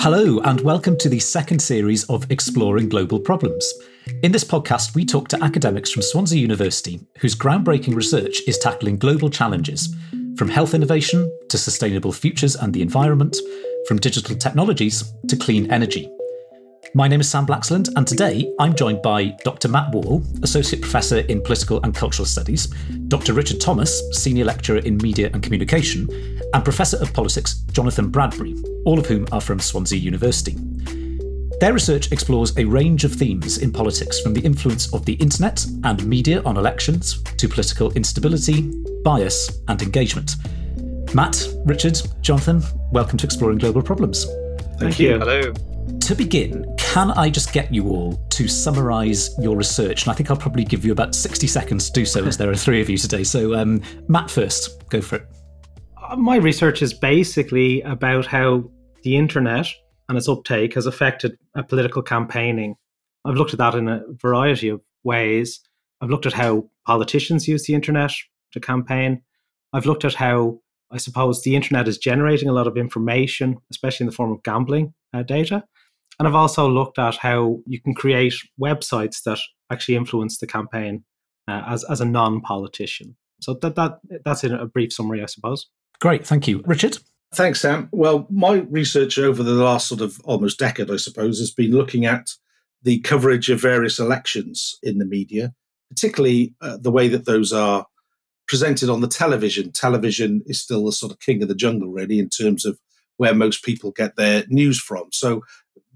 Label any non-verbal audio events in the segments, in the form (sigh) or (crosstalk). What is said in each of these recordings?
Hello, and welcome to the second series of Exploring Global Problems. In this podcast, we talk to academics from Swansea University whose groundbreaking research is tackling global challenges, from health innovation to sustainable futures and the environment, from digital technologies to clean energy. My name is Sam Blaxland, and today I'm joined by Dr. Matt Wall, Associate Professor in Political and Cultural Studies, Dr. Richard Thomas, Senior Lecturer in Media and Communication, and Professor of Politics Jonathan Bradbury, all of whom are from Swansea University. Their research explores a range of themes in politics from the influence of the internet and media on elections to political instability, bias, and engagement. Matt, Richard, Jonathan, welcome to Exploring Global Problems. Thank, Thank you. you. Hello. To begin, can I just get you all to summarise your research? And I think I'll probably give you about 60 seconds to do so, as there are three of you today. So, um, Matt, first, go for it. Uh, my research is basically about how the internet and its uptake has affected political campaigning. I've looked at that in a variety of ways. I've looked at how politicians use the internet to campaign. I've looked at how I suppose the internet is generating a lot of information, especially in the form of gambling uh, data. And I've also looked at how you can create websites that actually influence the campaign uh, as, as a non politician. So that, that that's in a brief summary, I suppose. Great, thank you. Richard? Thanks, Sam. Well, my research over the last sort of almost decade, I suppose, has been looking at the coverage of various elections in the media, particularly uh, the way that those are presented on the television. Television is still the sort of king of the jungle, really, in terms of where most people get their news from. So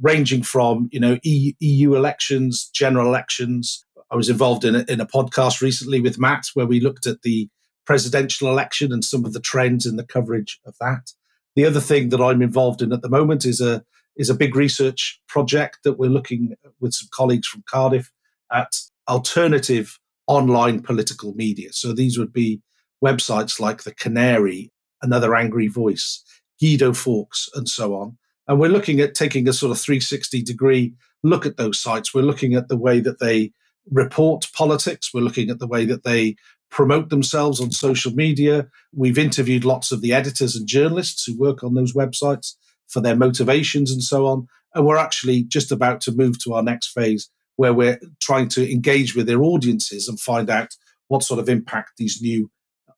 ranging from you know EU elections, general elections. I was involved in a, in a podcast recently with Matt where we looked at the presidential election and some of the trends in the coverage of that. The other thing that I'm involved in at the moment is a is a big research project that we're looking with some colleagues from Cardiff at alternative online political media. So these would be websites like the Canary, Another Angry Voice, Guido Fawkes, and so on, and we're looking at taking a sort of 360 degree look at those sites. We're looking at the way that they report politics. We're looking at the way that they promote themselves on social media. We've interviewed lots of the editors and journalists who work on those websites for their motivations and so on. And we're actually just about to move to our next phase where we're trying to engage with their audiences and find out what sort of impact these new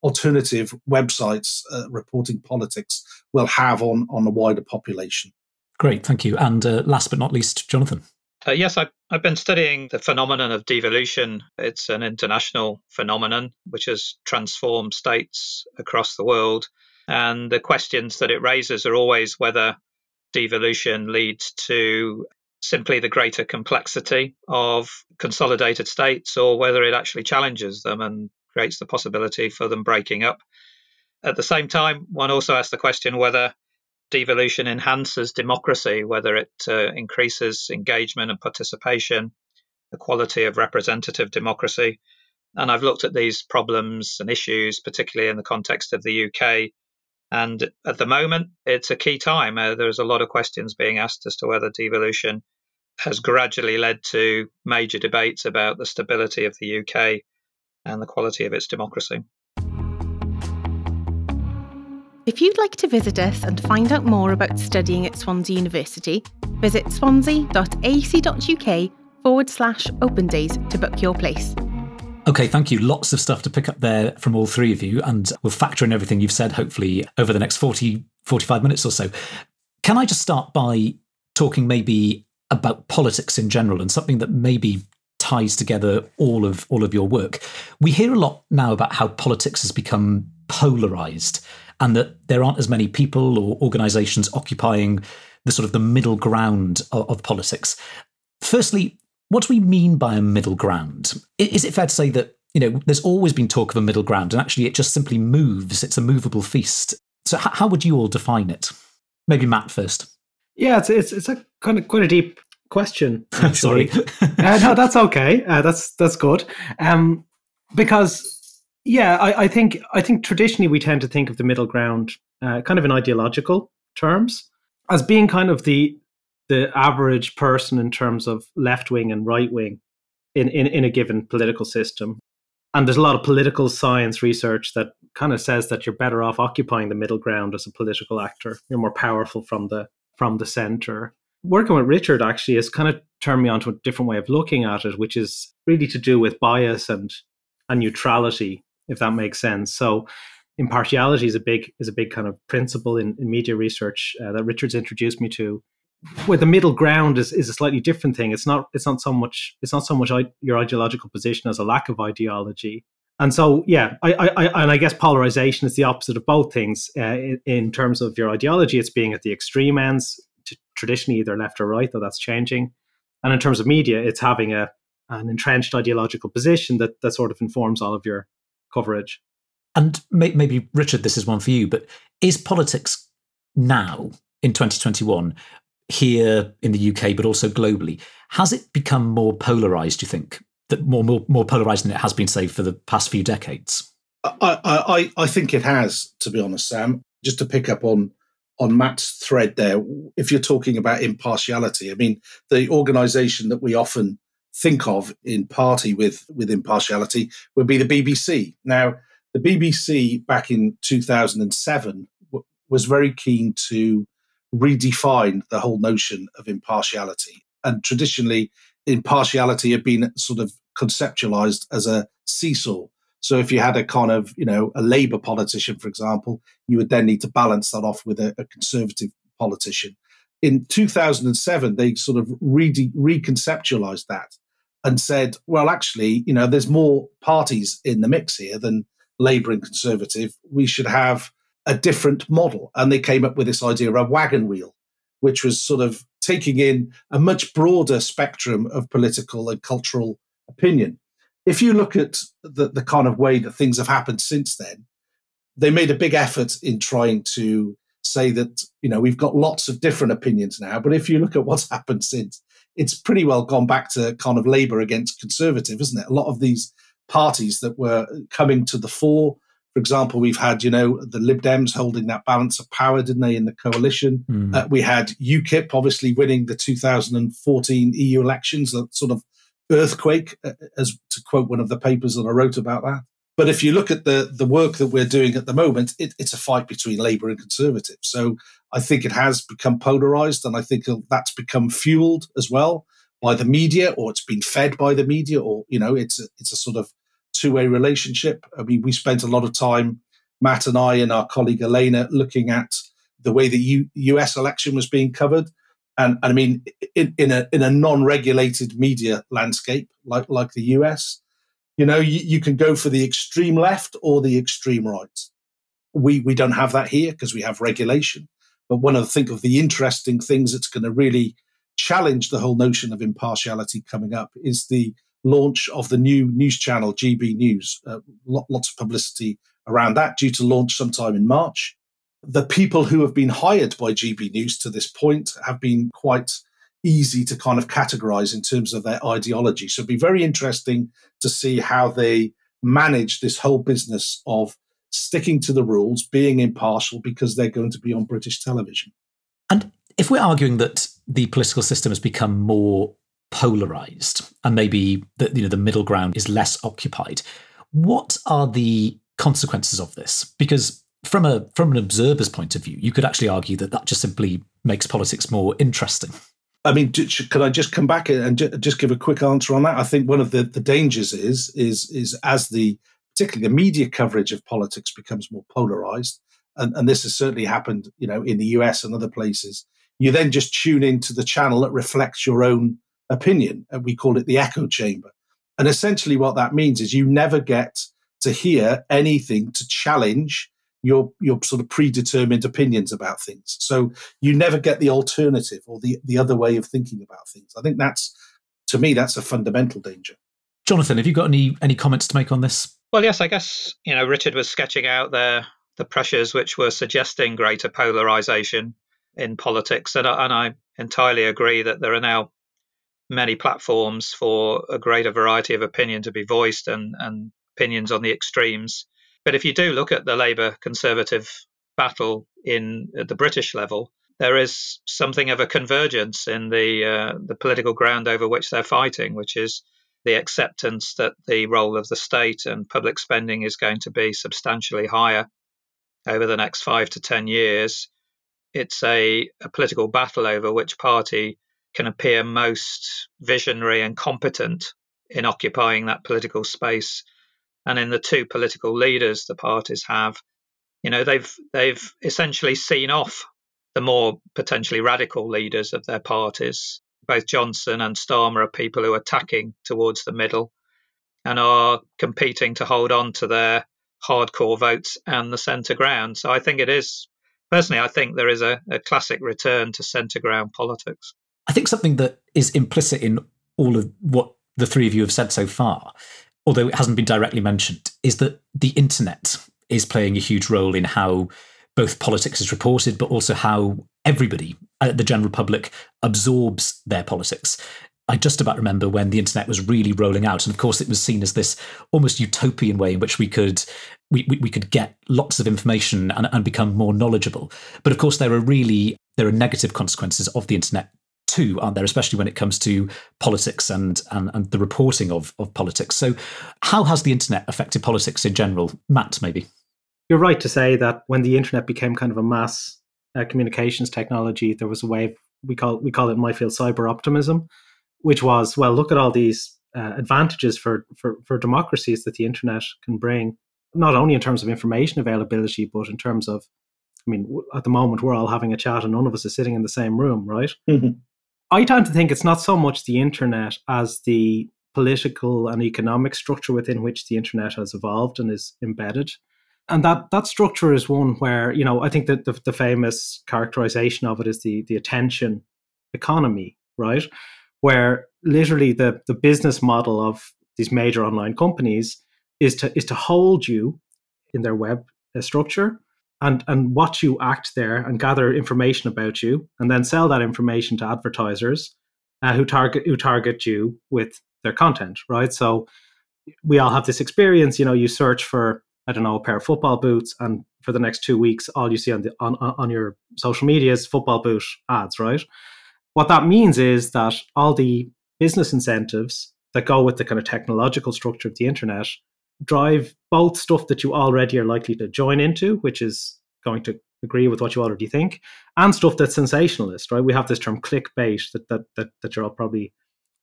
alternative websites uh, reporting politics will have on, on a wider population. Great, thank you. And uh, last but not least, Jonathan. Uh, yes, I've, I've been studying the phenomenon of devolution. It's an international phenomenon which has transformed states across the world. And the questions that it raises are always whether devolution leads to simply the greater complexity of consolidated states or whether it actually challenges them and creates the possibility for them breaking up. At the same time, one also asks the question whether devolution enhances democracy, whether it uh, increases engagement and participation, the quality of representative democracy. And I've looked at these problems and issues, particularly in the context of the UK. And at the moment, it's a key time. Uh, there's a lot of questions being asked as to whether devolution has gradually led to major debates about the stability of the UK and the quality of its democracy. If you'd like to visit us and find out more about studying at Swansea University, visit swansea.ac.uk forward slash open days to book your place. Okay, thank you. Lots of stuff to pick up there from all three of you, and we'll factor in everything you've said, hopefully, over the next 40, 45 minutes or so. Can I just start by talking maybe about politics in general and something that maybe ties together all of all of your work. We hear a lot now about how politics has become polarized and that there aren't as many people or organizations occupying the sort of the middle ground of, of politics. Firstly, what do we mean by a middle ground? Is it fair to say that you know there's always been talk of a middle ground and actually it just simply moves it's a movable feast so how would you all define it maybe matt first yeah it's it's, it's a kind of quite a deep question. (laughs) Sorry, (laughs) uh, no, that's okay. Uh, that's that's good. Um, because yeah, I, I, think I think traditionally we tend to think of the middle ground uh, kind of in ideological terms as being kind of the the average person in terms of left wing and right wing in, in in a given political system. And there's a lot of political science research that kind of says that you're better off occupying the middle ground as a political actor. You're more powerful from the from the centre. Working with Richard actually has kind of turned me onto a different way of looking at it, which is really to do with bias and and neutrality, if that makes sense. So impartiality is a big is a big kind of principle in, in media research uh, that Richard's introduced me to. Where the middle ground is, is a slightly different thing. It's not it's not so much it's not so much your ideological position as a lack of ideology. And so, yeah, I, I, and I guess polarization is the opposite of both things. Uh, in, in, terms of your ideology, it's being at the extreme ends, traditionally either left or right, though that's changing. And in terms of media, it's having a an entrenched ideological position that that sort of informs all of your coverage. And may, maybe, Richard, this is one for you, but is politics now in 2021 here in the UK, but also globally, has it become more polarized, do you think? That more, more, more polarized than it has been, say, for the past few decades? I, I, I think it has, to be honest, Sam. Just to pick up on on Matt's thread there, if you're talking about impartiality, I mean, the organisation that we often think of in party with with impartiality would be the BBC. Now, the BBC back in 2007 w- was very keen to redefine the whole notion of impartiality. And traditionally, impartiality had been sort of conceptualized as a seesaw. So if you had a kind of, you know, a Labour politician, for example, you would then need to balance that off with a, a Conservative politician. In 2007, they sort of re- reconceptualized that and said, well, actually, you know, there's more parties in the mix here than Labour and Conservative, we should have a different model. And they came up with this idea of a wagon wheel, which was sort of taking in a much broader spectrum of political and cultural opinion. If you look at the, the kind of way that things have happened since then, they made a big effort in trying to say that, you know, we've got lots of different opinions now. But if you look at what's (laughs) happened since, it's pretty well gone back to kind of Labour against Conservative, isn't it? A lot of these parties that were coming to the fore. For example, we've had, you know, the Lib Dems holding that balance of power, didn't they, in the coalition? Mm. Uh, we had UKIP obviously winning the 2014 EU elections, a sort of earthquake, uh, as to quote one of the papers that I wrote about that. But if you look at the the work that we're doing at the moment, it, it's a fight between Labour and Conservative. So I think it has become polarised, and I think that's become fuelled as well by the media or it's been fed by the media or you know it's a, it's a sort of two-way relationship i mean we spent a lot of time matt and i and our colleague elena looking at the way the U- us election was being covered and, and i mean in, in a in a non-regulated media landscape like like the us you know you, you can go for the extreme left or the extreme right we we don't have that here because we have regulation but one of the think of the interesting things that's going to really challenge the whole notion of impartiality coming up is the launch of the new news channel GB News. Uh, lots of publicity around that, due to launch sometime in March. The people who have been hired by GB News to this point have been quite easy to kind of categorize in terms of their ideology. So it'd be very interesting to see how they manage this whole business of sticking to the rules, being impartial because they're going to be on British television. And if we're arguing that the political system has become more polarized and maybe the, you know, the middle ground is less occupied, what are the consequences of this? Because from a from an observer's point of view, you could actually argue that that just simply makes politics more interesting. I mean, could I just come back and just give a quick answer on that? I think one of the, the dangers is is is as the particularly the media coverage of politics becomes more polarized, and, and this has certainly happened, you know, in the US and other places you then just tune into the channel that reflects your own opinion. And we call it the echo chamber. And essentially, what that means is you never get to hear anything to challenge your your sort of predetermined opinions about things. So you never get the alternative or the the other way of thinking about things. I think that's to me that's a fundamental danger. Jonathan, have you got any any comments to make on this? Well, yes, I guess you know Richard was sketching out there the pressures which were suggesting greater polarization in politics, and I, and I entirely agree that there are now many platforms for a greater variety of opinion to be voiced and, and opinions on the extremes. But if you do look at the Labour Conservative battle in at the British level, there is something of a convergence in the uh, the political ground over which they're fighting, which is the acceptance that the role of the state and public spending is going to be substantially higher over the next five to ten years, it's a, a political battle over which party can appear most visionary and competent in occupying that political space. And in the two political leaders the parties have, you know, they've they've essentially seen off the more potentially radical leaders of their parties. Both Johnson and Starmer are people who are tacking towards the middle and are competing to hold on to their hardcore votes and the centre ground. So I think it is, personally, I think there is a, a classic return to centre ground politics. I think something that is implicit in all of what the three of you have said so far, although it hasn't been directly mentioned, is that the internet is playing a huge role in how both politics is reported, but also how everybody, uh, the general public, absorbs their politics. I just about remember when the internet was really rolling out, and of course, it was seen as this almost utopian way in which we could we, we, we could get lots of information and, and become more knowledgeable. But of course, there are really there are negative consequences of the internet too, aren't there? Especially when it comes to politics and, and, and the reporting of, of politics. So, how has the internet affected politics in general? Matt, maybe. You're right to say that when the internet became kind of a mass uh, communications technology, there was a wave we call we call it in my field cyber optimism, which was well, look at all these uh, advantages for, for for democracies that the internet can bring, not only in terms of information availability, but in terms of I mean, at the moment we're all having a chat and none of us are sitting in the same room, right? Mm-hmm. I tend to think it's not so much the internet as the political and economic structure within which the internet has evolved and is embedded. And that that structure is one where, you know, I think that the, the famous characterization of it is the the attention economy, right? Where literally the the business model of these major online companies is to is to hold you in their web uh, structure and and watch you act there and gather information about you and then sell that information to advertisers uh, who target who target you with their content right? So we all have this experience you know you search for i don't know a pair of football boots and for the next two weeks all you see on the on, on your social media is football boot ads right? What that means is that all the business incentives that go with the kind of technological structure of the internet drive both stuff that you already are likely to join into, which is going to agree with what you already think, and stuff that's sensationalist, right? We have this term clickbait that that that, that you're all probably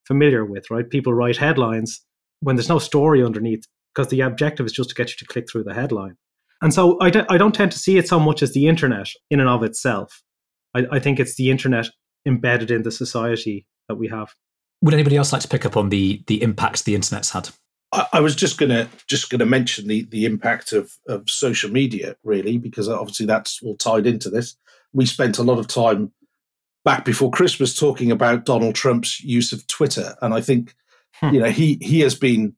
familiar with, right? People write headlines when there's no story underneath because the objective is just to get you to click through the headline. And so I don't, I don't tend to see it so much as the internet in and of itself. I, I think it's the internet embedded in the society that we have. Would anybody else like to pick up on the the impacts the internet's had? I, I was just gonna just gonna mention the the impact of of social media really because obviously that's all tied into this. We spent a lot of time back before Christmas talking about Donald Trump's use of Twitter, and I think hmm. you know he he has been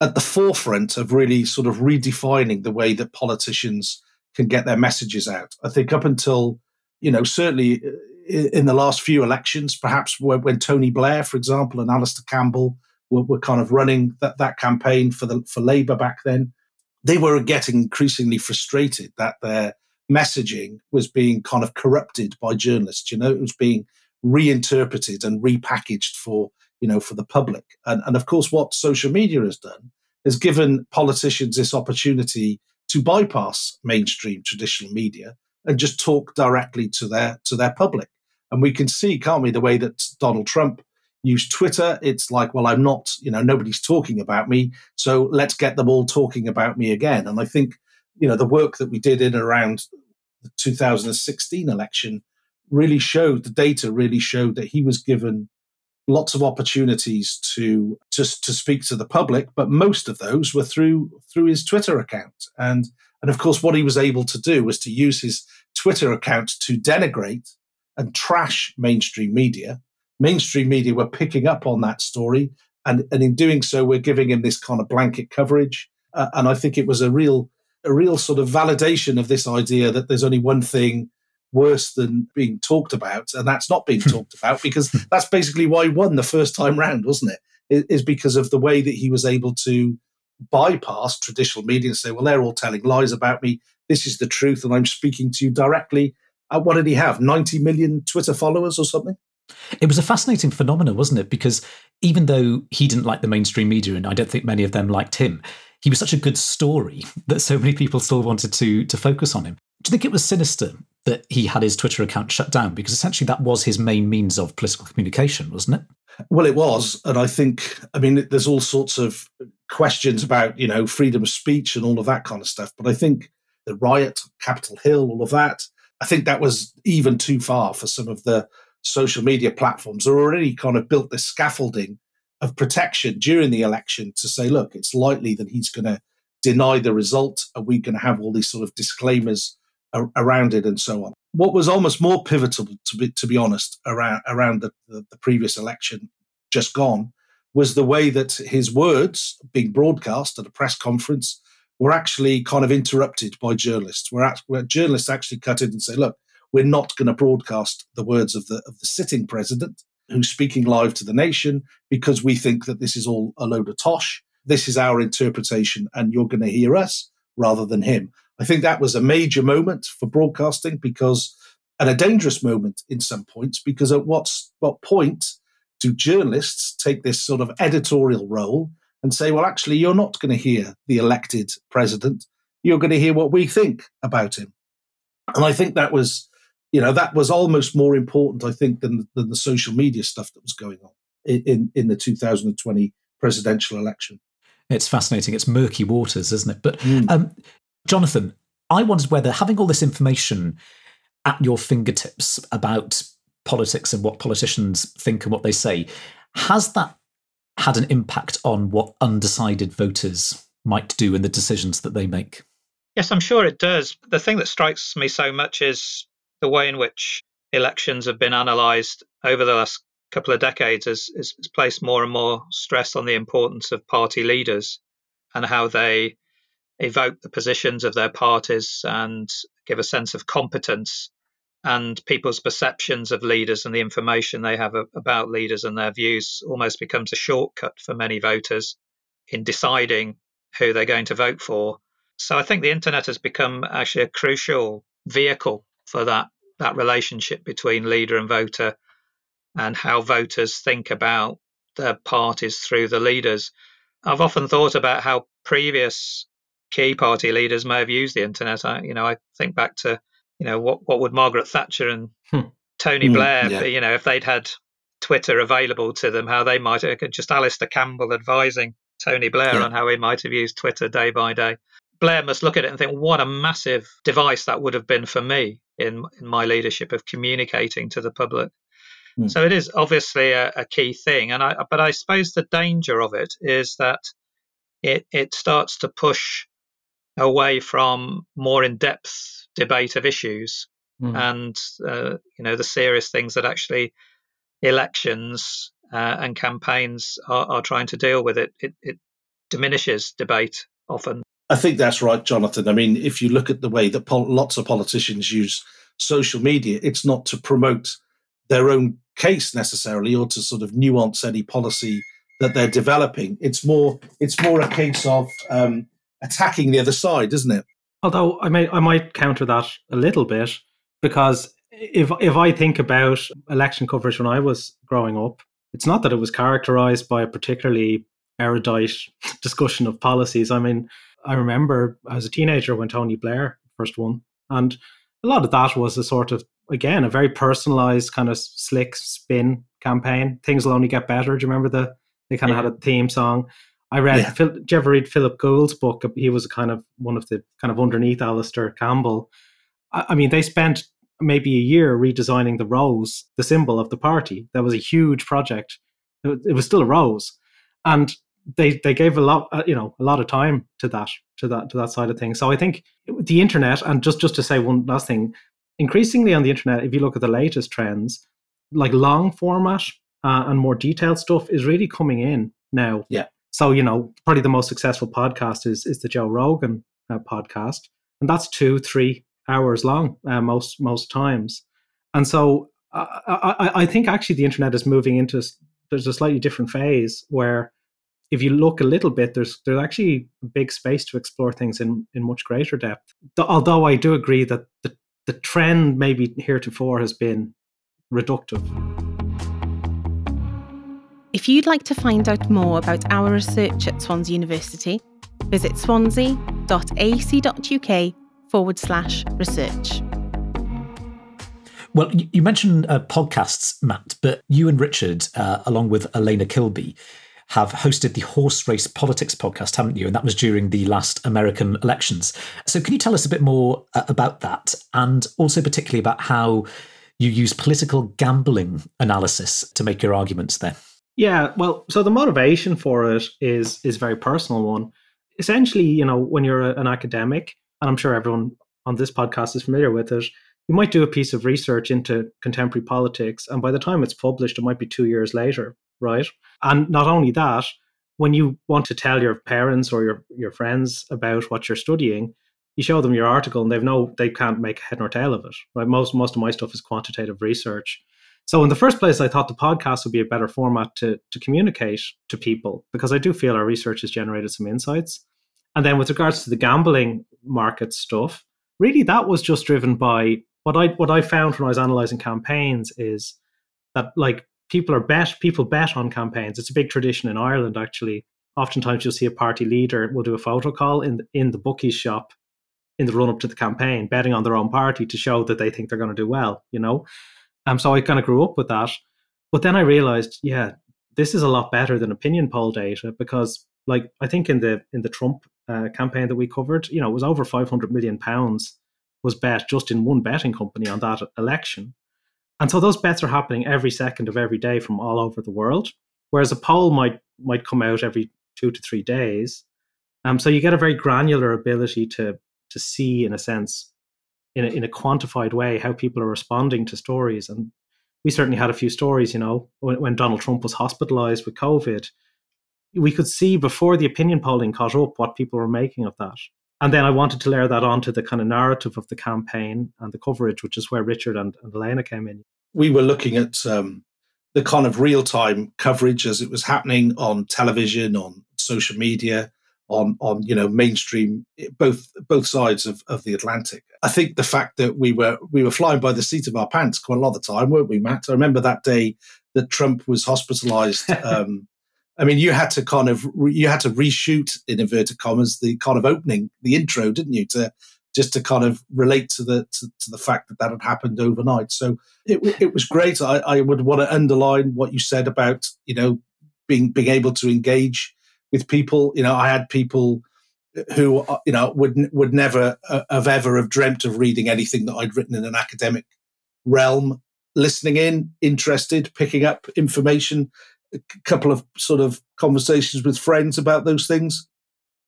at the forefront of really sort of redefining the way that politicians can get their messages out. I think up until you know certainly uh, in the last few elections, perhaps when, when Tony Blair, for example, and Alastair Campbell were, were kind of running that, that campaign for the for Labour back then, they were getting increasingly frustrated that their messaging was being kind of corrupted by journalists. You know, it was being reinterpreted and repackaged for you know for the public. And, and of course, what social media has done has given politicians this opportunity to bypass mainstream traditional media and just talk directly to their to their public. And we can see, can't we, the way that Donald Trump use Twitter. It's like, well, I'm not, you know, nobody's talking about me. So let's get them all talking about me again. And I think, you know, the work that we did in around the 2016 election really showed the data really showed that he was given lots of opportunities to just to speak to the public but most of those were through through his twitter account and and of course what he was able to do was to use his twitter account to denigrate and trash mainstream media mainstream media were picking up on that story. And, and in doing so, we're giving him this kind of blanket coverage. Uh, and I think it was a real, a real sort of validation of this idea that there's only one thing worse than being talked about, and that's not being (laughs) talked about because that's basically why he won the first time round, wasn't it? it? Is because of the way that he was able to bypass traditional media and say, well, they're all telling lies about me. This is the truth, and I'm speaking to you directly. Uh, what did he have? 90 million Twitter followers or something? It was a fascinating phenomenon, wasn't it? Because even though he didn't like the mainstream media, and I don't think many of them liked him, he was such a good story (laughs) that so many people still wanted to to focus on him. Do you think it was sinister that he had his Twitter account shut down? Because essentially that was his main means of political communication, wasn't it? Well, it was. And I think, I mean, there's all sorts of questions about, you know, freedom of speech and all of that kind of stuff. But I think the riot, Capitol Hill, all of that, I think that was even too far for some of the social media platforms are already kind of built this scaffolding of protection during the election to say, look, it's likely that he's going to deny the result. Are we going to have all these sort of disclaimers around it and so on? What was almost more pivotal, to be, to be honest, around, around the, the, the previous election just gone was the way that his words being broadcast at a press conference were actually kind of interrupted by journalists, where, where journalists actually cut in and say, look, we're not going to broadcast the words of the, of the sitting president who's speaking live to the nation because we think that this is all a load of tosh. This is our interpretation, and you're going to hear us rather than him. I think that was a major moment for broadcasting because, and a dangerous moment in some points, because at what, what point do journalists take this sort of editorial role and say, well, actually, you're not going to hear the elected president. You're going to hear what we think about him. And I think that was you know that was almost more important i think than, than the social media stuff that was going on in, in the 2020 presidential election it's fascinating it's murky waters isn't it but mm. um, jonathan i wondered whether having all this information at your fingertips about politics and what politicians think and what they say has that had an impact on what undecided voters might do in the decisions that they make Yes, I'm sure it does. The thing that strikes me so much is the way in which elections have been analysed over the last couple of decades has, has, placed more and more stress on the importance of party leaders and how they evoke the positions of their parties and give a sense of competence and people's perceptions of leaders and the information they have about leaders and their views almost becomes a shortcut for many voters in deciding who they're going to vote for. So I think the internet has become actually a crucial vehicle for that that relationship between leader and voter and how voters think about their parties through the leaders. I've often thought about how previous key party leaders may have used the internet. I, you know, I think back to, you know, what what would Margaret Thatcher and hmm. Tony mm, Blair, yeah. you know, if they'd had Twitter available to them, how they might have just Alastair Campbell advising Tony Blair yeah. on how he might have used Twitter day by day. Blair must look at it and think, what a massive device that would have been for me in, in my leadership of communicating to the public. Mm. So it is obviously a, a, key thing, and I, but I suppose the danger of it is that it it starts to push away from more in-depth debate of issues mm. and uh, you know the serious things that actually elections uh, and campaigns are, are, trying to deal with. It, it it diminishes debate often. I think that's right, Jonathan. I mean, if you look at the way that pol- lots of politicians use social media, it's not to promote their own case necessarily or to sort of nuance any policy that they're developing. It's more it's more a case of um, attacking the other side, isn't it? Although I may I might counter that a little bit because if if I think about election coverage when I was growing up, it's not that it was characterized by a particularly erudite (laughs) discussion of policies. I mean, I remember as a teenager when Tony Blair first won, and a lot of that was a sort of again a very personalized kind of slick spin campaign. Things will only get better. Do you remember the they kind of had a theme song? I read. Yeah. Phil, did you ever read Philip Gould's book? He was kind of one of the kind of underneath Alastair Campbell. I, I mean, they spent maybe a year redesigning the rose, the symbol of the party. That was a huge project. It, it was still a rose, and they they gave a lot uh, you know a lot of time to that to that to that side of things. So i think the internet and just just to say one last thing increasingly on the internet if you look at the latest trends like long format uh, and more detailed stuff is really coming in now. Yeah. So you know probably the most successful podcast is is the joe rogan uh, podcast and that's two three hours long uh, most most times. And so I, I, I think actually the internet is moving into there's a slightly different phase where if you look a little bit, there's there's actually a big space to explore things in, in much greater depth. Although I do agree that the, the trend maybe heretofore has been reductive. If you'd like to find out more about our research at Swansea University, visit swansea.ac.uk forward slash research. Well, you mentioned uh, podcasts, Matt, but you and Richard, uh, along with Elena Kilby, have hosted the Horse Race Politics podcast, haven't you? And that was during the last American elections. So, can you tell us a bit more uh, about that and also, particularly, about how you use political gambling analysis to make your arguments there? Yeah, well, so the motivation for it is is very personal one. Essentially, you know, when you're an academic, and I'm sure everyone on this podcast is familiar with it, you might do a piece of research into contemporary politics, and by the time it's published, it might be two years later, right? And not only that, when you want to tell your parents or your, your friends about what you're studying, you show them your article and they've no they can't make head nor tail of it. Right. Most most of my stuff is quantitative research. So in the first place, I thought the podcast would be a better format to to communicate to people because I do feel our research has generated some insights. And then with regards to the gambling market stuff, really that was just driven by what I what I found when I was analyzing campaigns is that like people are bet people bet on campaigns. It's a big tradition in Ireland actually. Oftentimes you'll see a party leader will do a photo call in in the bookies shop in the run up to the campaign, betting on their own party to show that they think they're going to do well, you know. Um, so I kind of grew up with that. But then I realized, yeah, this is a lot better than opinion poll data because, like, I think in the in the Trump uh, campaign that we covered, you know, it was over 500 million pounds was bet just in one betting company on that election. And so those bets are happening every second of every day from all over the world, whereas a poll might might come out every two to three days. Um, so you get a very granular ability to to see, in a sense, in a, in a quantified way, how people are responding to stories. And we certainly had a few stories, you know, when, when Donald Trump was hospitalized with COVID, we could see before the opinion polling caught up what people were making of that. And then I wanted to layer that onto the kind of narrative of the campaign and the coverage, which is where Richard and, and Elena came in. We were looking at um, the kind of real time coverage as it was happening on television, on social media, on on you know mainstream both both sides of, of the Atlantic. I think the fact that we were we were flying by the seat of our pants quite a lot of the time, weren't we, Matt? I remember that day that Trump was hospitalized. (laughs) Um, I mean, you had to kind of you had to reshoot in inverted commas the kind of opening, the intro, didn't you, to just to kind of relate to the to, to the fact that that had happened overnight. So it it was great. I, I would want to underline what you said about you know being being able to engage with people. You know, I had people who uh, you know would would never uh, have ever have dreamt of reading anything that I'd written in an academic realm, listening in, interested, picking up information, a couple of sort of conversations with friends about those things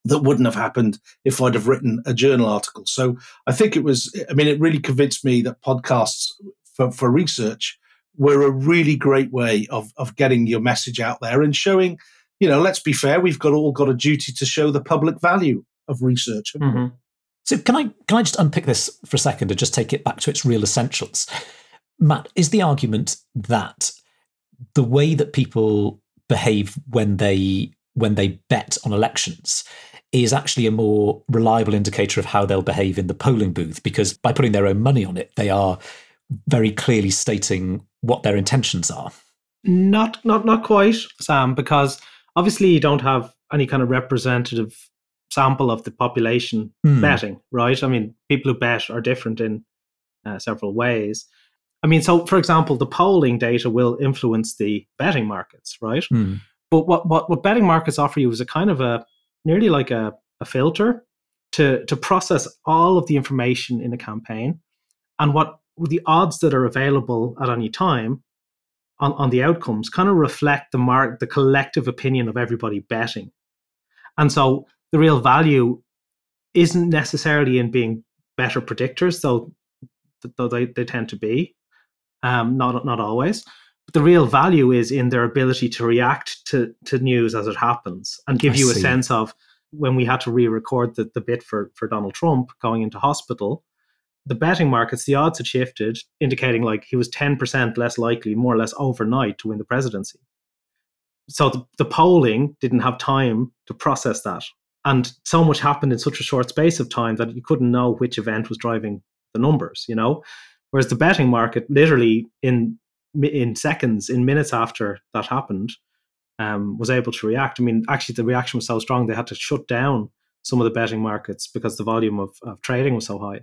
that wouldn't have happened if I'd have written a journal article. So I think it was, I mean, it really convinced me that podcasts for, for research were a really great way of, of getting your message out there and showing, you know, let's be fair, we've got all got a duty to show the public value of research. Mm-hmm. So can I can I just unpick this for a second and just take it back to its real essentials? Matt, is the argument that the way that people behave when they when they bet on elections is actually a more reliable indicator of how they'll behave in the polling booth because by putting their own money on it they are very clearly stating what their intentions are. Not not not quite sam because obviously you don't have any kind of representative sample of the population mm. betting right? I mean people who bet are different in uh, several ways I mean, so for example, the polling data will influence the betting markets, right? Mm. But what, what, what betting markets offer you is a kind of a nearly like a, a filter to, to process all of the information in a campaign and what the odds that are available at any time on, on the outcomes kind of reflect the mark the collective opinion of everybody betting. And so the real value isn't necessarily in being better predictors, though though they, they tend to be um, not not always. But the real value is in their ability to react to to news as it happens and give I you see. a sense of when we had to re-record the, the bit for for Donald Trump going into hospital. The betting markets, the odds had shifted, indicating like he was ten percent less likely, more or less overnight, to win the presidency. So the, the polling didn't have time to process that, and so much happened in such a short space of time that you couldn't know which event was driving the numbers. You know, Whereas the betting market, literally in in seconds, in minutes after that happened, um, was able to react. I mean, actually, the reaction was so strong they had to shut down some of the betting markets because the volume of, of trading was so high.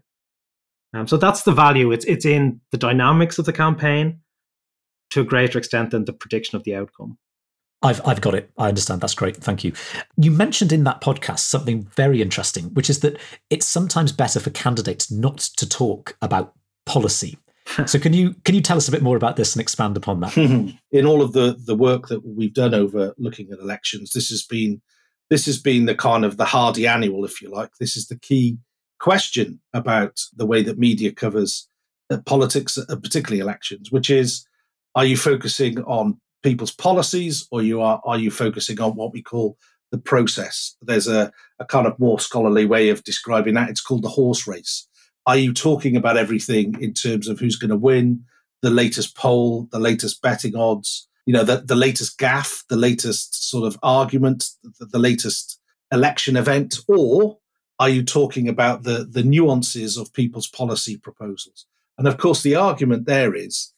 Um, so that's the value. It's it's in the dynamics of the campaign to a greater extent than the prediction of the outcome. I've I've got it. I understand. That's great. Thank you. You mentioned in that podcast something very interesting, which is that it's sometimes better for candidates not to talk about policy. (laughs) so can you can you tell us a bit more about this and expand upon that? (laughs) in all of the the work that we've done over looking at elections, this has been this has been the kind of the hardy annual, if you like. This is the key question about the way that media covers uh, politics, uh, particularly elections, which is: Are you focusing on people's policies, or you are are you focusing on what we call the process? There's a, a kind of more scholarly way of describing that. It's called the horse race. Are you talking about everything in terms of who's going to win, the latest poll, the latest betting odds, you know, the, the latest gaffe, the latest sort of argument, the, the latest election event, or are you talking about the the nuances of people's policy proposals? And of course, the argument there is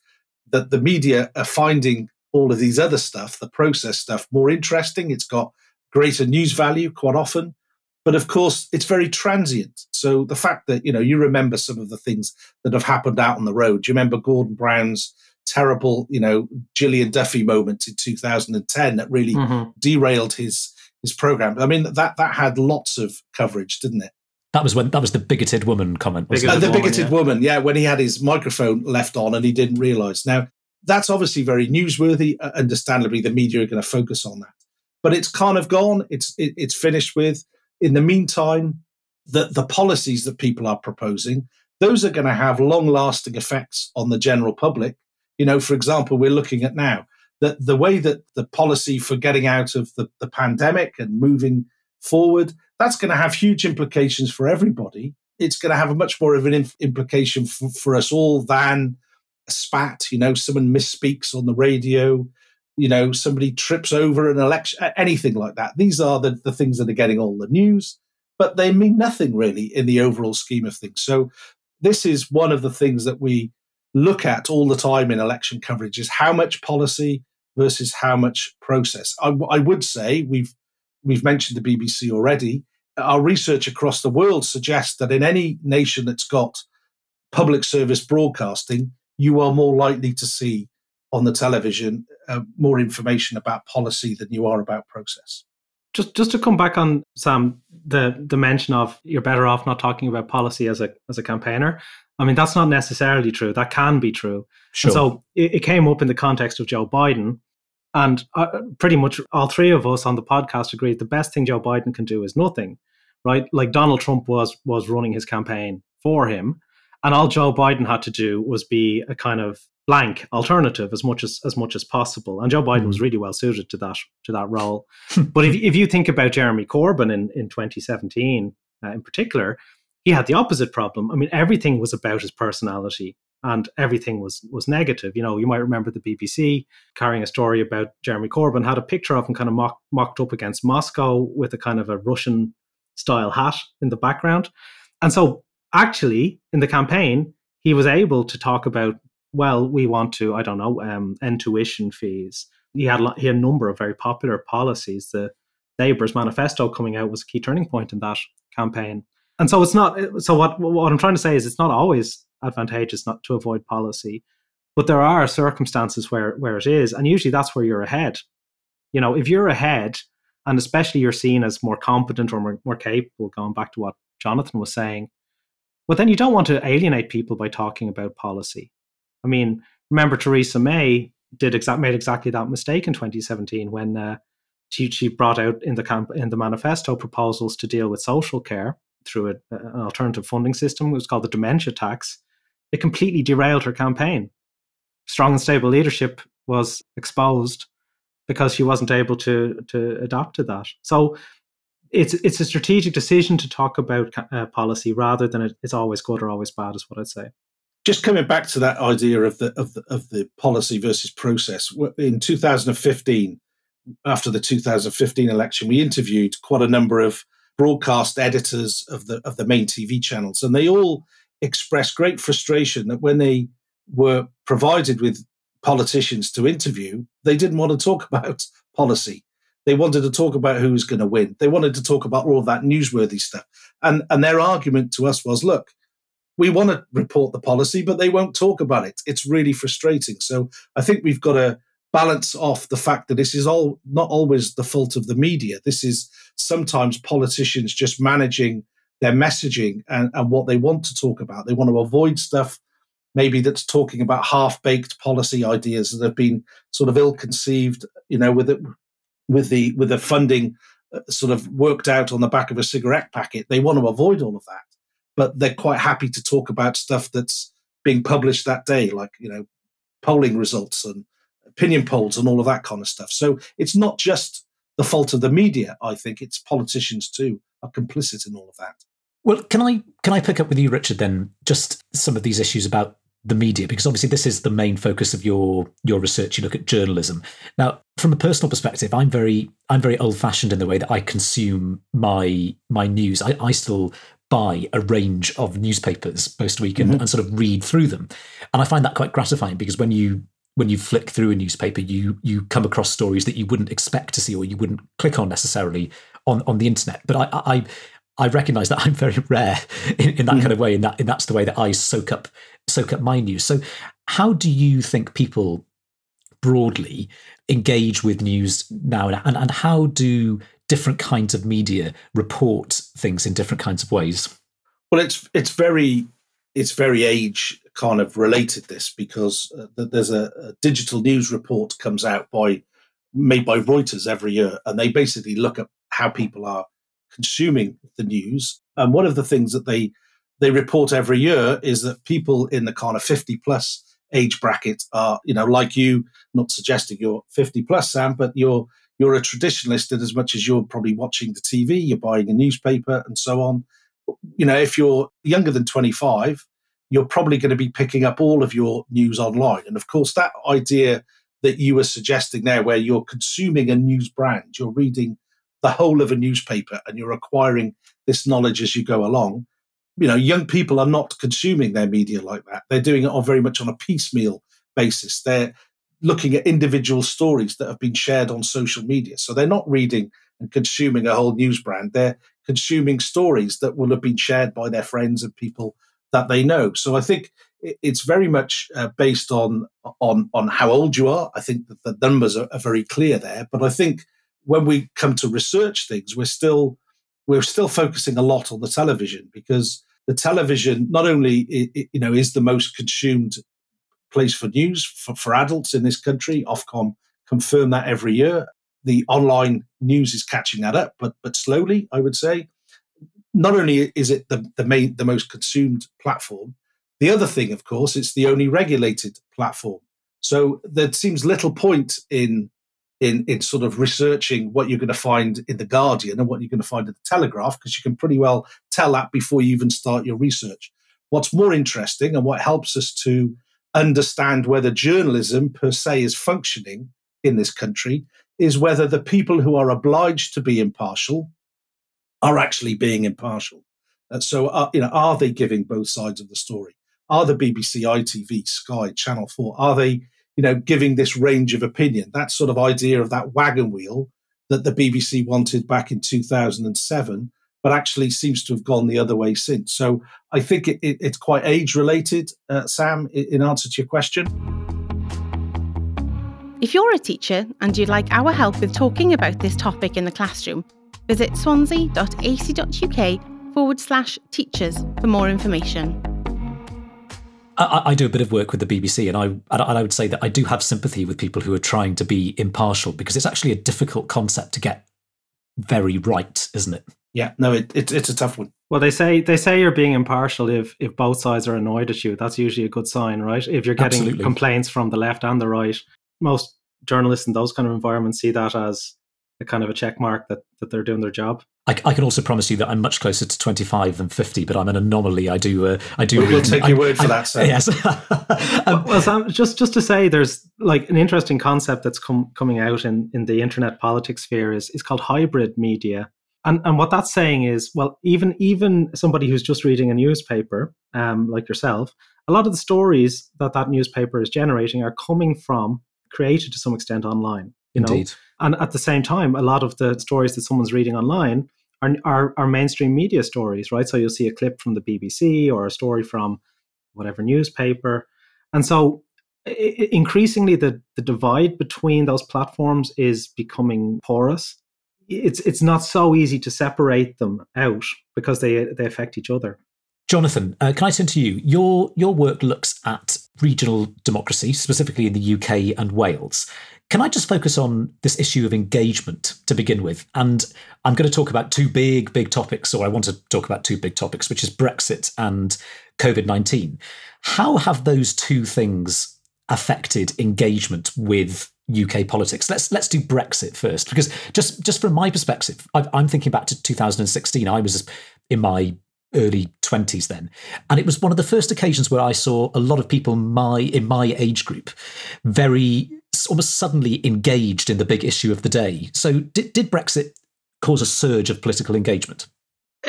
that the media are finding all of these other stuff, the process stuff, more interesting. It's got greater news value quite often. But of course, it's very transient. So the fact that, you know, you remember some of the things that have happened out on the road. Do you remember Gordon Brown's terrible, you know, Gillian Duffy moment in 2010 that really mm-hmm. derailed his his program? I mean, that that had lots of coverage, didn't it? That was when that was the bigoted woman comment. Bigoted uh, the bigoted woman, yeah. woman, yeah, when he had his microphone left on and he didn't realize. Now, that's obviously very newsworthy. Uh, understandably, the media are going to focus on that. But it's kind of gone. It's it, it's finished with. In the meantime, the the policies that people are proposing, those are going to have long lasting effects on the general public. You know, for example, we're looking at now that the way that the policy for getting out of the, the pandemic and moving forward, that's going to have huge implications for everybody. It's going to have a much more of an implication for, for us all than a spat, you know, someone misspeaks on the radio, you know, somebody trips over an election, anything like that. These are the, the things that are getting all the news, but they mean nothing really in the overall scheme of things. So this is one of the things that we look at all the time in election coverage is how much policy versus how much process. I, I would say we've we've mentioned the BBC already. Our research across the world suggests that in any nation that's got public service broadcasting, you are more likely to see on the television uh, more information about policy than you are about process. Just just to come back on Sam, the the mention of you're better off not talking about policy as a as a campaigner. I mean that's not necessarily true. That can be true. Sure. so it, it, came up in the context of Joe Biden, and uh, pretty much all three of us on the podcast agreed the best thing Joe Biden can do is nothing, right? Like Donald Trump was was running his campaign for him, and all Joe Biden had to do was be a kind of blank alternative as much as as much as possible. And Joe Biden mm. was really well suited to that to that role. but if if you think about Jeremy Corbyn in in 2017 uh, in particular, he had the opposite problem. I mean, everything was about his personality and everything was was negative. You know, you might remember the BBC carrying a story about Jeremy Corbyn had a picture of him kind of mock, mocked up against Moscow with a kind of a Russian style hat in the background. And so actually in the campaign, he was able to talk about, well, we want to, I don't know, um, end tuition fees. He had, he had a number of very popular policies. The Labour's manifesto coming out was a key turning point in that campaign. And so it's not, so what, what I'm trying to say is it's not always advantageous not to avoid policy, but there are circumstances where, where it is. And usually that's where you're ahead. You know, if you're ahead, and especially you're seen as more competent or more, more capable, going back to what Jonathan was saying, well, then you don't want to alienate people by talking about policy. I mean, remember Theresa May did exact made exactly that mistake in 2017 when uh, she she brought out in the camp in the manifesto proposals to deal with social care through a, an alternative funding system. It was called the dementia tax. It completely derailed her campaign. Strong and stable leadership was exposed because she wasn't able to to adapt to that. So it's it's a strategic decision to talk about uh, policy rather than it, it's always good or always bad, is what I'd say. Just coming back to that idea of the of the, of the policy versus process in 2015, after the 2015 election, we interviewed quite a number of broadcast editors of the of the main TV channels, and they all expressed great frustration that when they were provided with politicians to interview, they didn't want to talk (laughs) about policy They wanted to talk about who's going to win. They wanted to talk about all of that newsworthy stuff. And and their argument to us was, look, we want to report the policy, but they won't talk about it. It's really frustrating. So I think we've got to balance off the fact that this is all not always the fault of the media. This is sometimes politicians just managing their messaging and, and what they want to talk about. They want to avoid stuff maybe that's talking about half-baked policy ideas that have been sort of ill-conceived, you know, with it, with the with the funding uh, sort of worked out on the back of a cigarette packet. They want to avoid all of that, but they're quite happy to talk about stuff that's being published that day, like you know, polling results and opinion polls and all of that kind of stuff. So it's not just the fault of the media. I think it's politicians too are complicit in all of that. Well, can I can I pick up with you, Richard? Then just some of these issues about the media, because obviously this is the main focus of your your research. You look at journalism. Now, from a personal perspective, I'm very I'm very old fashioned in the way that I consume my my news. I, I still buy a range of newspapers most week and, mm-hmm. and sort of read through them, and I find that quite gratifying because when you when you flick through a newspaper, you you come across stories that you wouldn't expect to see or you wouldn't click on necessarily on, on the internet. But I, I I recognise that I'm very rare (laughs) in, in that mm. kind of way, and that and that's the way that I soak up soak up my news. So, how do you think people broadly engage with news now, and, and how do different kinds of media report things in different kinds of ways? Well, it's it's very it's very age kind of related this because uh, there's a, a, digital news report comes out by made by Reuters every year, and they basically look at how people are consuming the news. And one of the things that they they report every year is that people in the kind of 50 plus age bracket are, you know, like you, not suggesting you're 50 plus, Sam, but you're you're a traditionalist in as much as you're probably watching the TV, you're buying a newspaper and so on. You know, if you're younger than 25, you're probably going to be picking up all of your news online. And of course, that idea that you were suggesting there, where you're consuming a news brand, you're reading the whole of a newspaper and you're acquiring this knowledge as you go along. You know, young people are not consuming their media like that. They're doing it on very much on a piecemeal basis. They're looking at individual stories that have been shared on social media. So they're not reading and consuming a whole news brand. They're consuming stories that will have been shared by their friends and people that they know. So I think it's very much uh, based on on on how old you are. I think that the numbers are, are very clear there, but I think when we come to research things, we're still we're still focusing a lot on the television because the television not only you know is the most consumed place for news for, for adults in this country. Ofcom confirm that every year. The online news is catching that up, but but slowly, I would say. Not only is it the, the main the most consumed platform, the other thing, of course, it's the only regulated platform. So there seems little point in in in sort of researching what you're going to find in the Guardian and what you're going to find in the Telegraph because you can pretty well tell that before you even start your research. What's more interesting and what helps us to understand whether journalism per se is functioning in this country is whether the people who are obliged to be impartial are actually being impartial. Uh, so, uh, you know, are they giving both sides of the story? Are the BBC, ITV, Sky, Channel Four are they you know, giving this range of opinion. That sort of idea of that wagon wheel that the BBC wanted back in 2007, but actually seems to have gone the other way since. So I think it, it, it's quite age related, uh, Sam, in answer to your question. If you're a teacher and you'd like our help with talking about this topic in the classroom, visit swansea.ac.uk forward slash teachers for more information. I, I, do a bit of work with the BBC, and I and I would say that I do have sympathy with people who are trying to be impartial because it's actually a difficult concept to get very right, isn't it? Yeah, no, it, it, it's a tough one. Well, they say they say you're being impartial if if both sides are annoyed at you. That's usually a good sign, right? If you're getting Absolutely. complaints from the left and the right, most journalists in those kind of environments see that as a kind of a check mark that that they're doing their job. I, I, can also promise you that I'm much closer to 25 than 50, but I'm an anomaly. I do. Uh, I do. We'll, take your word for I, that. Sir. Yes. (laughs) um, well, Sam, just just to say, there's like an interesting concept that's com- coming out in, in the internet politics sphere is is called hybrid media, and and what that's saying is, well, even even somebody who's just reading a newspaper, um, like yourself, a lot of the stories that that newspaper is generating are coming from created to some extent online. Indeed. Know? And at the same time, a lot of the stories that someone's reading online are, are, are mainstream media stories, right? So you'll see a clip from the BBC or a story from whatever newspaper. And so increasingly the, the divide between those platforms is becoming porous. It's it's not so easy to separate them out because they they affect each other. Jonathan, uh, can I turn to you? Your your work looks at regional democracy, specifically in the UK and Wales. Can I just focus on this issue of engagement to begin with? And I'm going to talk about two big, big topics, or I want to talk about two big topics, which is Brexit and COVID 19. How have those two things affected engagement with UK politics? Let's let's do Brexit first, because just just from my perspective, i am thinking back to 2016. I was in my early 20s then and it was one of the first occasions where i saw a lot of people my in my age group very almost suddenly engaged in the big issue of the day. So, did, did Brexit cause a surge of political engagement?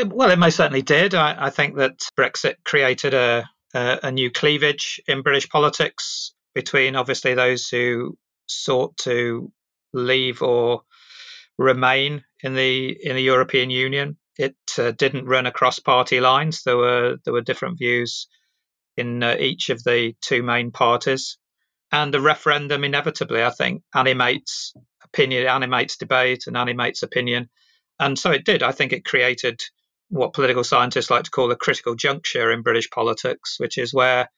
Well, it most certainly did. I, I think that Brexit created a, a, a new cleavage in British politics between obviously those who sought to leave or remain in the in the European Union. It uh, didn't run across party lines. There were there were different views in uh, each of the two main parties and the referendum inevitably, I think, animates opinion, animates debate, and animates opinion. And so it did. I think it created what political scientists like to call a critical juncture in British politics, which is where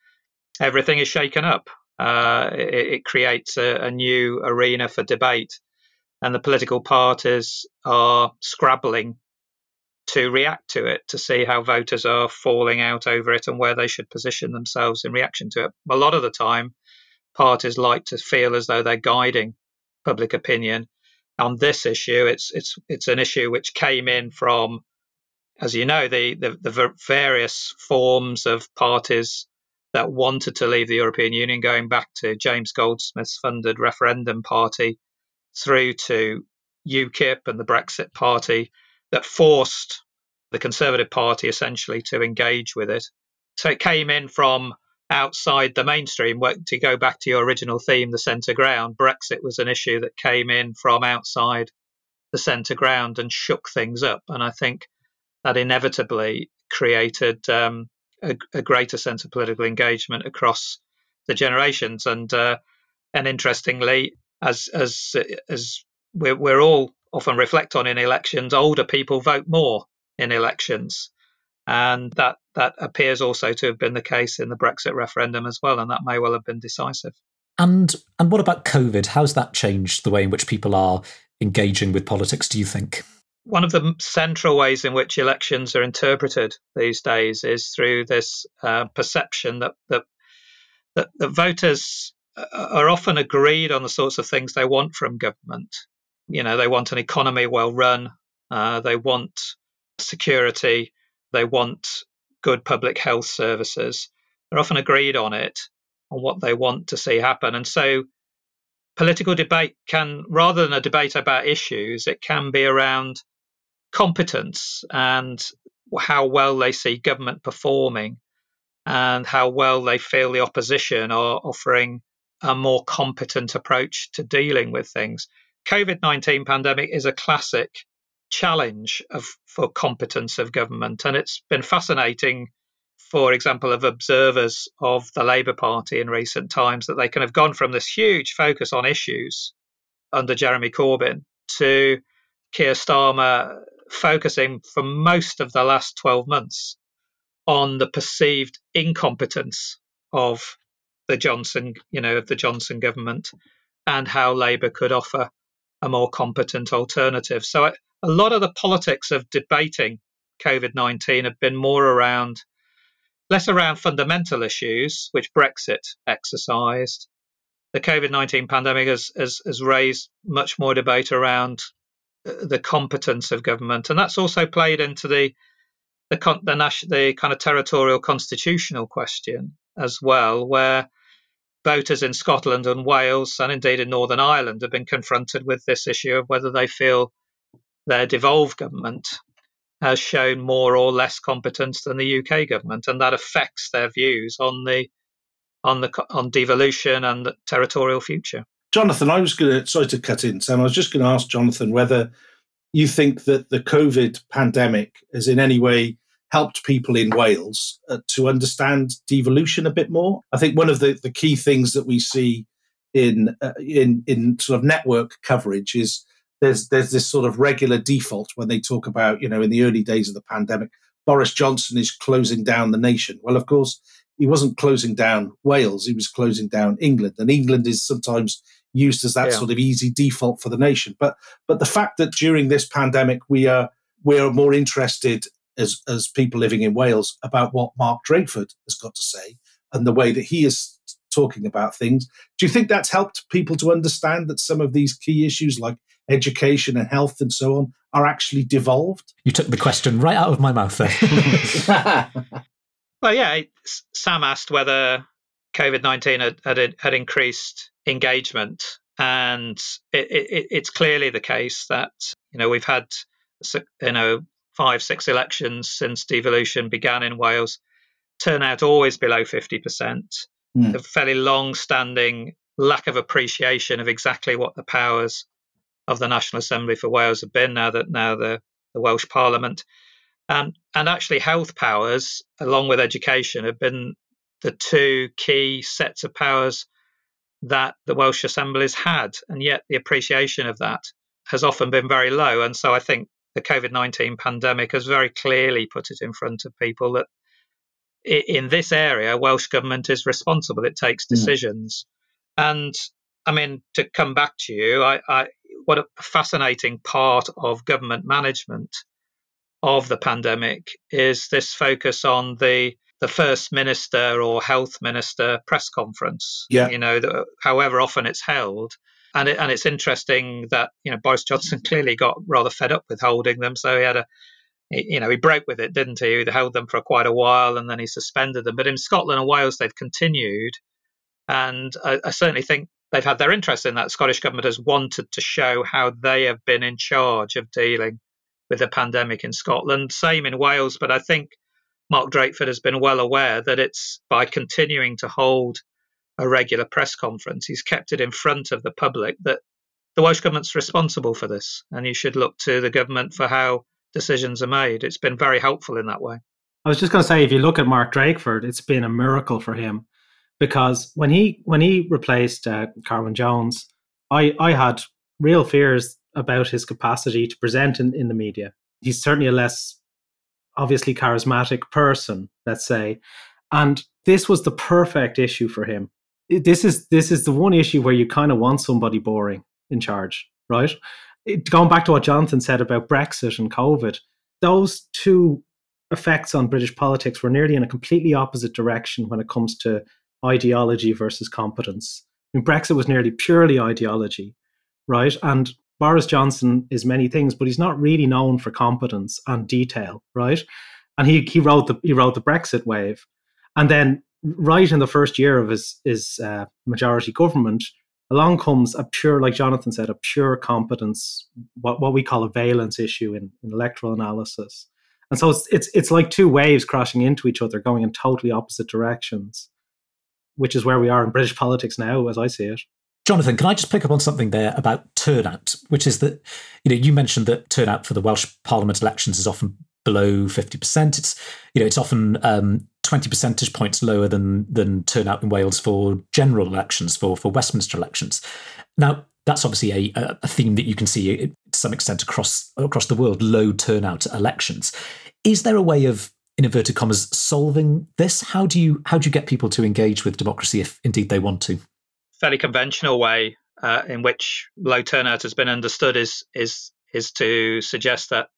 everything is shaken up. Uh, it, it, creates a, a new arena for debate, and the political parties are scrabbling to react to it, to see how voters are falling out over it and where they should position themselves in reaction to it. A lot of the time, parties like to feel as though they're guiding public opinion. On this issue, it's it's it's an issue which came in from, as you know, the the, the various forms of parties that wanted to leave the European Union, going back to James Goldsmith's funded referendum party, through to UKIP and the Brexit Party, that forced the Conservative Party essentially to engage with it. So it came in from outside the mainstream. To go back to your original theme, the centre ground, Brexit was an issue that came in from outside the centre ground and shook things up. And I think that inevitably created um, a, a, greater sense of political engagement across the generations. And uh, and interestingly, as as as we're, we're all often reflect on in elections, older people vote more in elections and that that appears also to have been the case in the Brexit referendum as well, and that may well have been decisive. And and what about COVID? How's that changed the way in which people are engaging with politics? Do you think? One of the central ways in which elections are interpreted these days is through this uh, perception that, that that voters uh, are often agreed on the sorts of things they want from government. You know, they want an economy well run. Uh, they want security they want good public health services. They're often agreed on it, on what they want to see happen. And so political debate can, rather than a debate about issues, it can be around competence and how well they see government performing and how well they feel the opposition are offering a more competent approach to dealing with things. COVID-19 pandemic is a classic challenge of for competence of government. And it's been fascinating, for example, of observers of the Labour Party in recent times that they can have gone from this huge focus on issues under Jeremy Corbyn to Keir Starmer focusing for most of the last 12 months on the perceived incompetence of the Johnson, you know, of the Johnson government and how Labour could offer a more competent alternative. So a lot of the politics of debating COVID 19 have been more around, less around fundamental issues, which Brexit exercised. The COVID 19 pandemic has, has, has raised much more debate around the competence of government. And that's also played into the the, the, the kind of territorial constitutional question as well, where voters in Scotland and Wales and indeed in Northern Ireland have been confronted with this issue of whether they feel their devolved government has shown more or less competence than the UK government, and that affects their views on the on the on devolution and the territorial future. Jonathan, I was going to, sorry to cut in, Sam, I was just going to ask Jonathan whether you think that the COVID pandemic has in any way helped people in Wales uh, to understand devolution a bit more. I think one of the, the key things that we see in uh, in in sort of network coverage is there's there's this sort of regular default when they talk about you know in the early days of the pandemic Boris Johnson is closing down the nation. Well, of course, he wasn't closing down Wales; he was closing down England, and England is sometimes used as that yeah. sort of easy default for the nation. But but the fact that during this pandemic we are we are more interested as as people living in Wales about what Mark Drakeford has got to say and the way that he is talking about things. Do you think that's helped people to understand that some of these key issues like education and health and so on are actually devolved? You took the question right out of my mouth there. (laughs) well, yeah, Sam asked whether COVID 19 had, had, had, increased engagement. And it, it, it's clearly the case that, you know, we've had, you know, five, six elections since devolution began in Wales, turnout always below 50%. Mm. A fairly long standing lack of appreciation of exactly what the powers of the National Assembly for Wales have been now that now the, the Welsh Parliament. Um, and actually, health powers, along with education, have been the two key sets of powers that the Welsh Assemblies had. And yet, the appreciation of that has often been very low. And so, I think the COVID 19 pandemic has very clearly put it in front of people that in this area, Welsh government is responsible. It takes hmm. decisions. Mm. And I mean, to come back to you, I, I, what a fascinating part of government management of the pandemic is this focus on the the first minister or health minister press conference. Yeah. You know, the, however often it's held. And, it, and it's interesting that you know Boris Johnson (laughs) clearly got rather fed up with holding them, so he had a you know, he broke with it, didn't he? He held them for quite a while and then he suspended them. But in Scotland and Wales, they've continued. And I, I, certainly think they've had their interest in that. Scottish government has wanted to show how they have been in charge of dealing with the pandemic in Scotland. Same in Wales, but I think Mark Drakeford has been well aware that it's by continuing to hold a regular press conference, he's kept it in front of the public that the Welsh government's responsible for this, and you should look to the government for how decisions are made. It's been very helpful in that way. I was just going to say, if you look at Mark Drakeford, it's been a miracle for him because when he when he replaced uh, Carwyn Jones, I I had real fears about his capacity to present in, in the media. He's certainly a less obviously charismatic person, let's say, and this was the perfect issue for him. This is this is the one issue where you kind of want somebody boring in charge, right? it, going back to what Jonathan said about Brexit and COVID, those two effects on British politics were nearly in a completely opposite direction when it comes to ideology versus competence. I mean, Brexit was nearly purely ideology, right? And Boris Johnson is many things, but he's not really known for competence and detail, right? And he he rode the he rode the Brexit wave, and then right in the first year of his his uh, majority government, along comes a pure, like Jonathan said, a pure competence, what, what we call a valence issue in, in electoral analysis. And so it's, it's it's like two waves crashing into each other, going in totally opposite directions, which is where we are in British politics now, as I see it. Jonathan, can I just pick up on something there about turnout, which is that you know you mentioned that turnout for the Welsh Parliament elections is often below fifty percent. It's you know it's often um, 20 percentage points lower than than turnout in Wales for general elections, for, for Westminster elections. Now, that's obviously a, a theme that you can see to some extent across across the world, low turnout elections. Is there a way of in inverted commas solving this? How do you how do you get people to engage with democracy if indeed they want to? Fairly conventional way uh, in which low turnout has been understood is is is to suggest that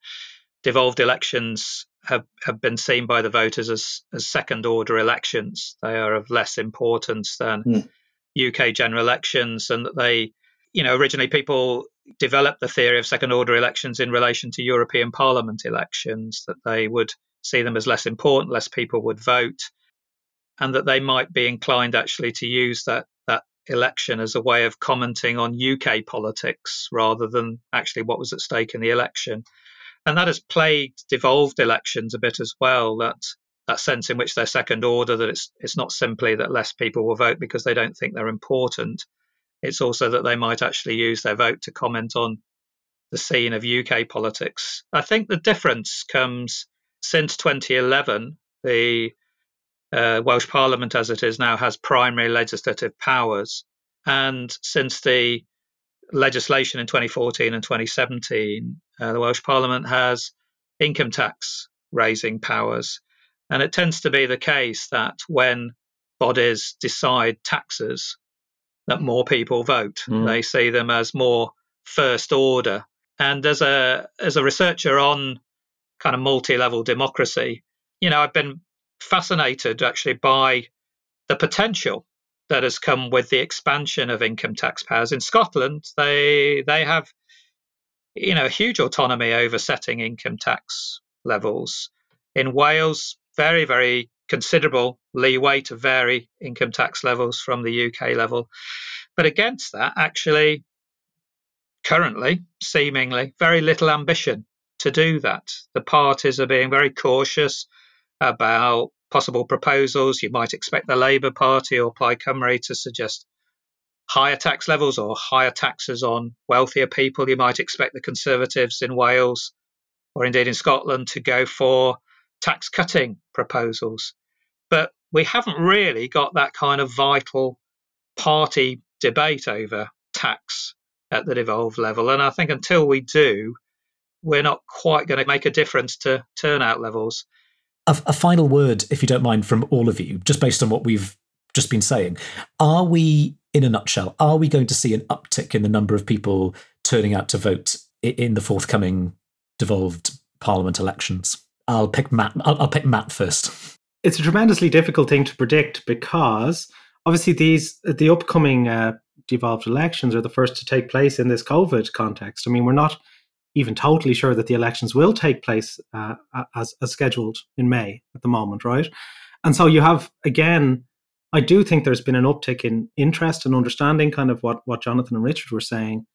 devolved elections have, have been seen by the voters as, as second order elections. They are of less importance than mm. UK general elections, and that they, you know, originally people developed the theory of second order elections in relation to European Parliament elections, that they would see them as less important, less people would vote, and that they might be inclined actually to use that, that election as a way of commenting on UK politics rather than actually what was at stake in the election and that has plagued devolved elections a bit as well. That that sense in which they're second order, that it's it's not simply that less people will vote because they don't think they're important. It's also that they might actually use their vote to comment on the scene of UK politics. I think the difference comes since 2011, the uh, Welsh Parliament, as it is now, has primary legislative powers. And since the legislation in 2014 and 2017, uh, the Welsh Parliament has income tax raising powers. And it tends to be the case that when bodies decide taxes, that more people vote. Mm. They see them as more first order. And as a as a researcher on kind of multi-level democracy, you know, I've been fascinated actually by the potential that has come with the expansion of income tax powers in Scotland. They they have you know huge autonomy over setting income tax levels. In Wales, very very considerable leeway to vary income tax levels from the UK level. But against that, actually, currently, seemingly, very little ambition to do that. The parties are being very cautious about possible proposals. You might expect the Labour Party or Plaid Cymru to suggest higher tax levels or higher taxes on wealthier people. You might expect the Conservatives in Wales or indeed in Scotland to go for tax cutting proposals. But we haven't really got that kind of vital party debate over tax at the devolved level. And I think until we do, we're not quite going to make a difference to turnout levels. A, a, final word, if you don't mind, from all of you, just based on what we've just been saying. Are we, in a nutshell, are we going to see an uptick in the number of people turning out to vote in the forthcoming devolved parliament elections? I'll pick Matt. I'll, I'll pick Matt first. It's a tremendously difficult thing to predict because obviously these the upcoming uh, devolved elections are the first to take place in this COVID context. I mean, we're not even totally sure that the elections will take place uh, as, as scheduled in May at the moment, right? And so you have again, I do think there's been an uptick in interest and understanding, kind of what what Jonathan and Richard were saying.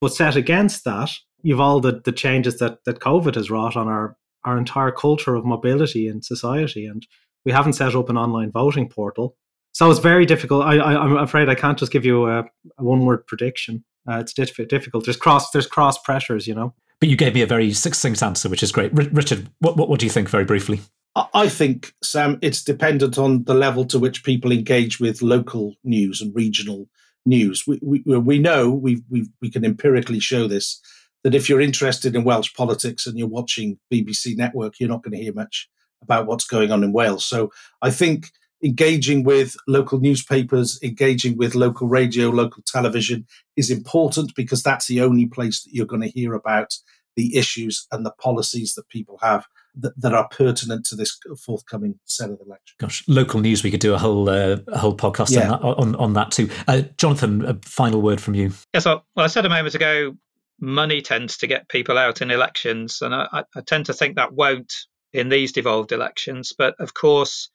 But set against that, you've all the the changes that that COVID has wrought on our our entire culture of mobility in society, and we haven't set up an online voting portal. So it's very difficult. I, am afraid I can't just give you a, a one word prediction. Uh, it's diff- difficult. There's cross there's cross pressures, you know. But you gave me a very succinct answer, which is great. R- Richard, what, what, what do you think, very briefly? I think, Sam, it's dependent on the level to which people engage with local news and regional news. We, we, we know, we, we, we can empirically show this, that if you're interested in Welsh politics and you're watching BBC Network, you're not going to hear much about what's going on in Wales. So I think engaging with local newspapers, engaging with local radio, local television is important because that's the only place that you're going to hear about the issues and the policies that people have that, that are pertinent to this forthcoming set Senedd election. Gosh, local news, we could do a whole uh, a whole podcast yeah. on, that, on, on, that too. Uh, Jonathan, a final word from you. Yes, well, well, I said a moment ago, money tends to get people out in elections, and I, I tend to think that won't in these devolved elections. But of course,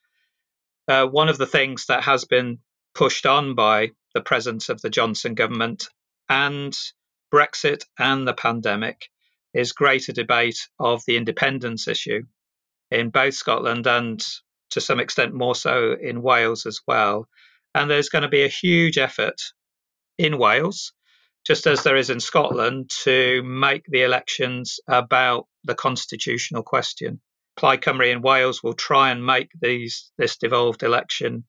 uh, one of the things that has been pushed on by the presence of the Johnson government and Brexit and the pandemic is greater debate of the independence issue in both Scotland and to some extent more so in Wales as well. And there's going to be a huge effort in Wales, just as there is in Scotland, to make the elections about the constitutional question. Plaid Cymru in Wales will try and make these this devolved election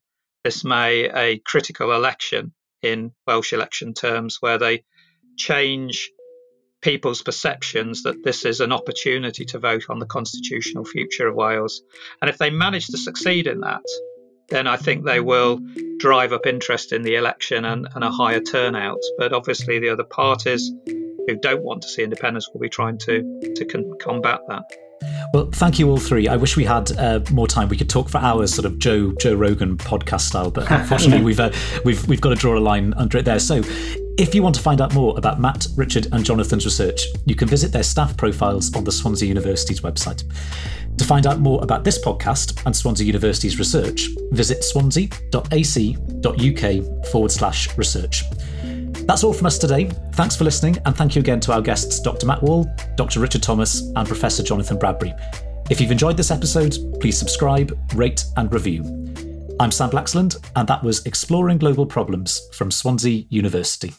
this May a critical election in Welsh election terms, where they change people's perceptions that this is an opportunity to vote on the constitutional future of Wales. And if they manage to succeed in that, then I think they will drive up interest in the election and, and a higher turnout. But obviously, the other parties who don't want to see independence will be trying to, to con- combat that. Well, thank you all three. I wish we had uh, more time. We could talk for hours, sort of Joe Joe Rogan podcast style, but (laughs) unfortunately, we've uh, we've we've got to draw a line under it there. So, if you want to find out more about Matt, Richard, and Jonathan's research, you can visit their staff profiles on the Swansea University's website. To find out more about this podcast and Swansea University's research, visit swansea.ac.uk forward slash research. That's all from us today. Thanks for listening, and thank you again to our guests, Dr. Matt Wall, Dr. Richard Thomas, and Professor Jonathan Bradbury. If you've enjoyed this episode, please subscribe, rate, and review. I'm Sam Blaxland, and that was Exploring Global Problems from Swansea University.